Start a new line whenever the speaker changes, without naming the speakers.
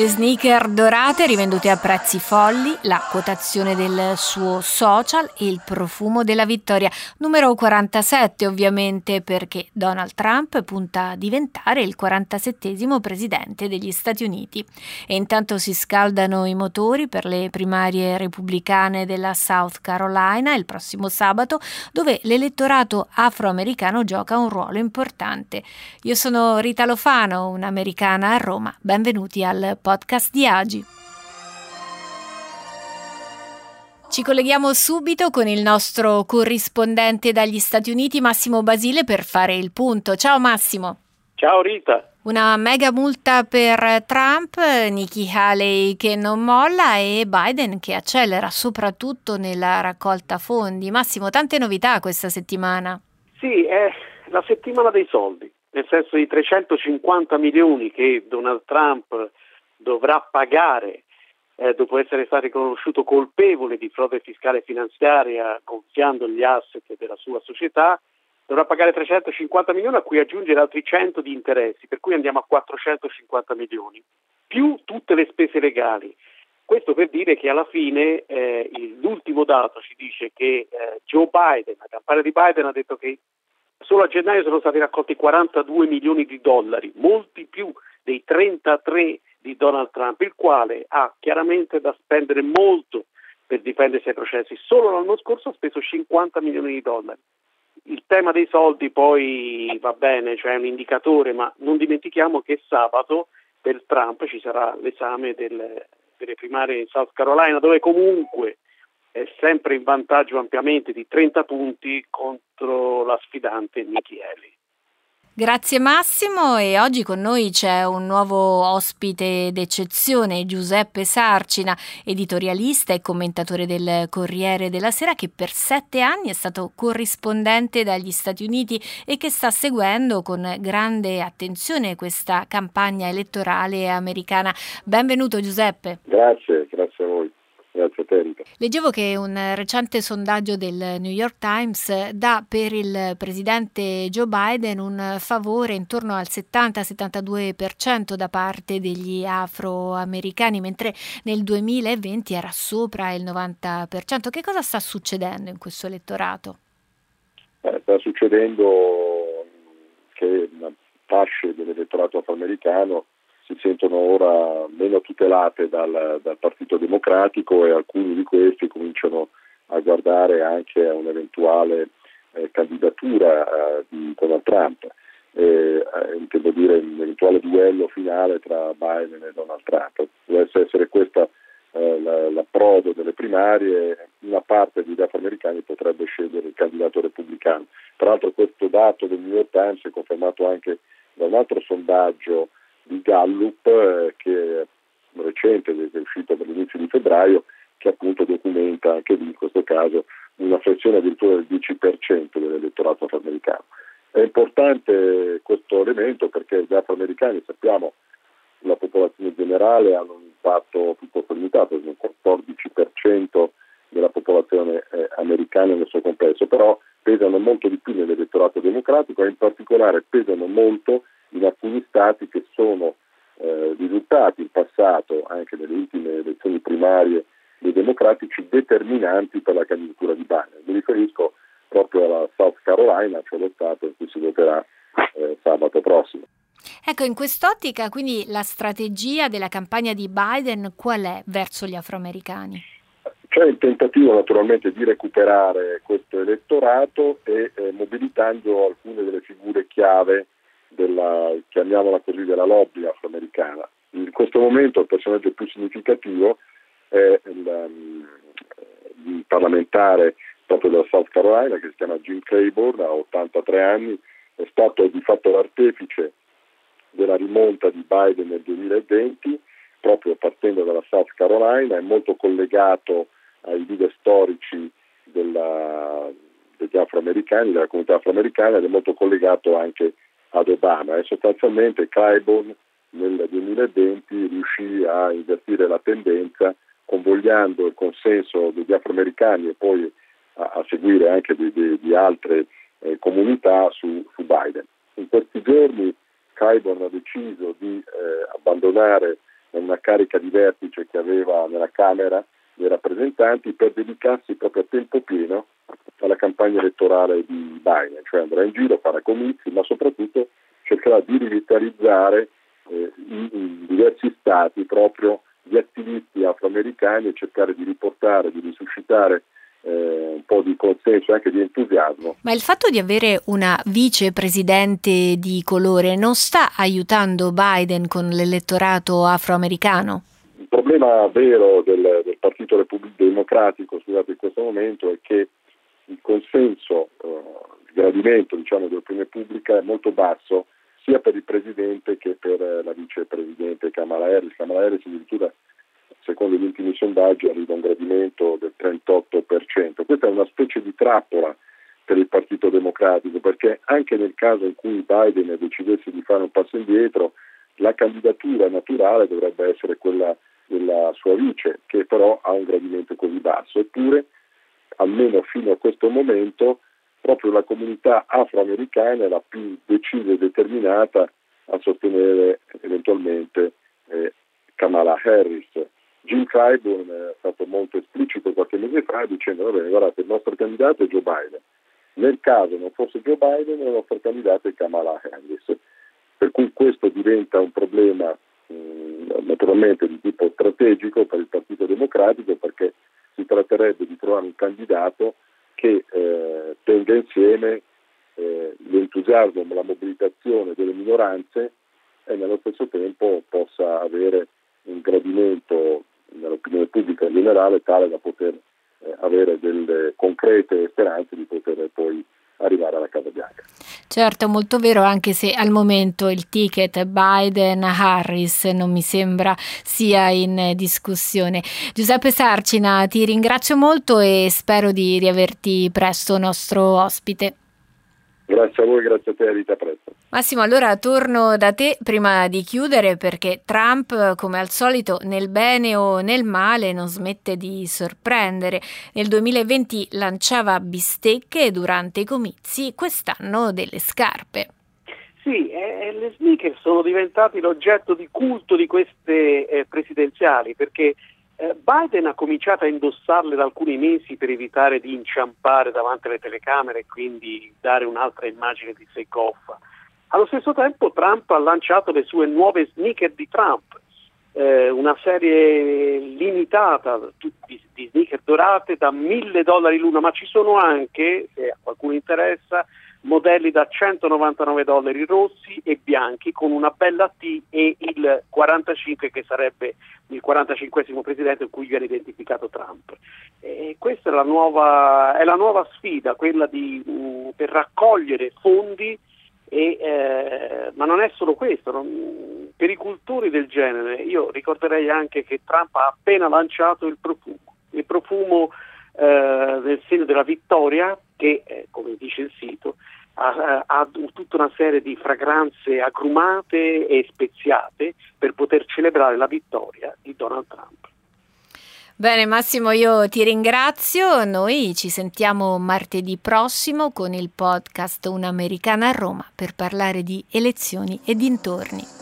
Le sneaker dorate rivendute a prezzi folli, la quotazione del suo social e il profumo della vittoria. Numero 47 ovviamente perché Donald Trump punta a diventare il 47 presidente degli Stati Uniti. E intanto si scaldano i motori per le primarie repubblicane della South Carolina il prossimo sabato dove l'elettorato afroamericano gioca un ruolo importante. Io sono Rita Lofano, un'americana a Roma. Benvenuti al podcast podcast di Agi. Ci colleghiamo subito con il nostro corrispondente dagli Stati Uniti, Massimo Basile, per fare il punto. Ciao Massimo.
Ciao Rita.
Una mega multa per Trump, Nikki Haley che non molla e Biden che accelera soprattutto nella raccolta fondi. Massimo, tante novità questa settimana.
Sì, è la settimana dei soldi, nel senso di 350 milioni che Donald Trump dovrà pagare eh, dopo essere stato riconosciuto colpevole di frode fiscale e finanziaria gonfiando gli asset della sua società, dovrà pagare 350 milioni a cui aggiungere altri 100 di interessi, per cui andiamo a 450 milioni, più tutte le spese legali. Questo per dire che alla fine eh, l'ultimo dato ci dice che eh, Joe Biden, la campagna di Biden ha detto che solo a gennaio sono stati raccolti 42 milioni di dollari, molti più dei 33 di Donald Trump, il quale ha chiaramente da spendere molto per difendersi ai processi. Solo l'anno scorso ha speso 50 milioni di dollari. Il tema dei soldi poi va bene, cioè è un indicatore, ma non dimentichiamo che sabato per Trump ci sarà l'esame del, delle primarie in South Carolina, dove comunque è sempre in vantaggio ampiamente di 30 punti contro la sfidante Nikki Haley.
Grazie Massimo e oggi con noi c'è un nuovo ospite d'eccezione, Giuseppe Sarcina, editorialista e commentatore del Corriere della Sera che per sette anni è stato corrispondente dagli Stati Uniti e che sta seguendo con grande attenzione questa campagna elettorale americana. Benvenuto Giuseppe.
Grazie, grazie a voi. Grazie a te Rita.
Leggevo che un recente sondaggio del New York Times dà per il presidente Joe Biden un favore intorno al 70-72% da parte degli afroamericani, mentre nel 2020 era sopra il 90%. Che cosa sta succedendo in questo elettorato?
Eh, sta succedendo che fasce dell'elettorato afroamericano si sentono ora meno tutelate dal, dal, Partito Democratico e alcuni di questi cominciano a guardare anche a un'eventuale eh, candidatura eh, di Donald Trump. Eh, intendo dire un eventuale duello finale tra Biden e Donald Trump. Dovesse essere questa eh, l'approdo delle primarie, una parte degli afroamericani potrebbe scegliere il candidato repubblicano. Tra l'altro questo dato del New York Times è confermato anche da un altro sondaggio di Gallup eh, che è recente, che è uscito per l'inizio di febbraio, che appunto documenta anche lì in questo caso una frazione addirittura del 10% dell'elettorato afroamericano. È importante questo elemento perché gli afroamericani sappiamo la popolazione generale hanno un impatto piuttosto limitato, il 14% della popolazione eh, americana nel suo complesso, però pesano molto di più nell'elettorato democratico e in particolare pesano molto in alcuni stati che sono eh, risultati in passato, anche nelle ultime elezioni primarie dei democratici, determinanti per la candidatura di Biden. Mi riferisco proprio alla South Carolina, cioè lo stato in cui si voterà eh, sabato prossimo.
Ecco, in quest'ottica quindi la strategia della campagna di Biden qual è verso gli afroamericani?
C'è il tentativo naturalmente di recuperare questo elettorato e eh, mobilitando alcune delle figure chiave della, chiamiamola così, della lobby afroamericana. In questo momento il personaggio più significativo è il, um, il parlamentare proprio della South Carolina che si chiama Jim Claiborne, ha 83 anni, è stato di fatto l'artefice della rimonta di Biden nel 2020, proprio partendo dalla South Carolina, è molto collegato ai leader storici della, degli afroamericani, della comunità afroamericana ed è molto collegato anche ad Obama e sostanzialmente Claiborne nel 2020 riuscì a invertire la tendenza convogliando il consenso degli afroamericani e poi a, a seguire anche di, di, di altre eh, comunità su, su, Biden. In questi giorni Claiborne ha deciso di eh, abbandonare un una carica di vertice che aveva nella Camera dei rappresentanti per dedicarsi proprio a tempo pieno alla campagna elettorale di Biden, cioè andrà in giro, farà comizi, ma soprattutto cercherà di rivitalizzare eh, in diversi stati proprio gli attivisti afroamericani e cercare di riportare, di risuscitare eh, un po' di consenso e anche di entusiasmo.
Ma il fatto di avere una vicepresidente di colore non sta aiutando Biden con l'elettorato afroamericano?
Il problema vero del, del Partito Repubblico Democratico scusate, in questo momento è che il consenso, eh, il gradimento diciamo, dell'opinione pubblica è molto basso sia per il Presidente che per eh, la Vicepresidente Kamala Harris. Kamala Harris addirittura secondo gli ultimi sondaggi arriva a un gradimento del 38%. Questa è una specie di trappola per il Partito Democratico perché anche nel caso in cui Biden decidesse di fare un passo indietro, la candidatura naturale dovrebbe essere quella della sua vice, che però ha un gradimento così basso. Eppure, almeno fino a questo momento, proprio la comunità afroamericana la più decisa e determinata a sostenere eventualmente eh, Kamala Harris. Jim Clyburn è stato molto esplicito qualche mese fa dicendo va bene, guardate, il nostro candidato è Joe Biden. Nel caso non fosse Joe Biden, il nostro candidato è Kamala Harris. Per cui questo diventa un problema mh, naturalmente di tipo strategico per il Partito Democratico perché si tratterebbe di trovare un candidato che eh, tenga insieme eh, l'entusiasmo, la mobilitazione delle minoranze e nello stesso tempo possa avere un gradimento nell'opinione pubblica in generale tale da poter eh, avere delle concrete speranze di poter poi arrivare alla Casa Bianca.
Certo, molto vero, anche se al momento il ticket Biden-Harris non mi sembra sia in discussione. Giuseppe Sarcina, ti ringrazio molto e spero di riaverti presto nostro ospite.
Grazie a voi, grazie a te Rita, presto.
Massimo, allora torno da te prima di chiudere perché Trump, come al solito, nel bene o nel male non smette di sorprendere. Nel 2020 lanciava bistecche durante i comizi, quest'anno delle scarpe.
Sì, eh, le sneaker sono diventati l'oggetto di culto di queste eh, presidenziali perché eh, Biden ha cominciato a indossarle da alcuni mesi per evitare di inciampare davanti alle telecamere e quindi dare un'altra immagine di sé goffa. Allo stesso tempo Trump ha lanciato le sue nuove sneaker di Trump, eh, una serie limitata di, di sneaker dorate da 1000 dollari l'una, ma ci sono anche, se a qualcuno interessa, modelli da 199 dollari rossi e bianchi con una bella T e il 45 che sarebbe il 45 presidente in cui viene identificato Trump. E questa è la nuova, è la nuova sfida, quella di, mh, per raccogliere fondi, e, eh, ma non è solo questo, non, per i cultori del genere io ricorderei anche che Trump ha appena lanciato il profumo, il profumo eh, nel segno della vittoria che, eh, come dice il sito, ha, ha, tutta una serie di fragranze agrumate e speziate per poter celebrare la vittoria di Donald Trump.
Bene Massimo, io ti ringrazio. Noi ci sentiamo martedì prossimo con il podcast Un'Americana a Roma per parlare di elezioni e dintorni.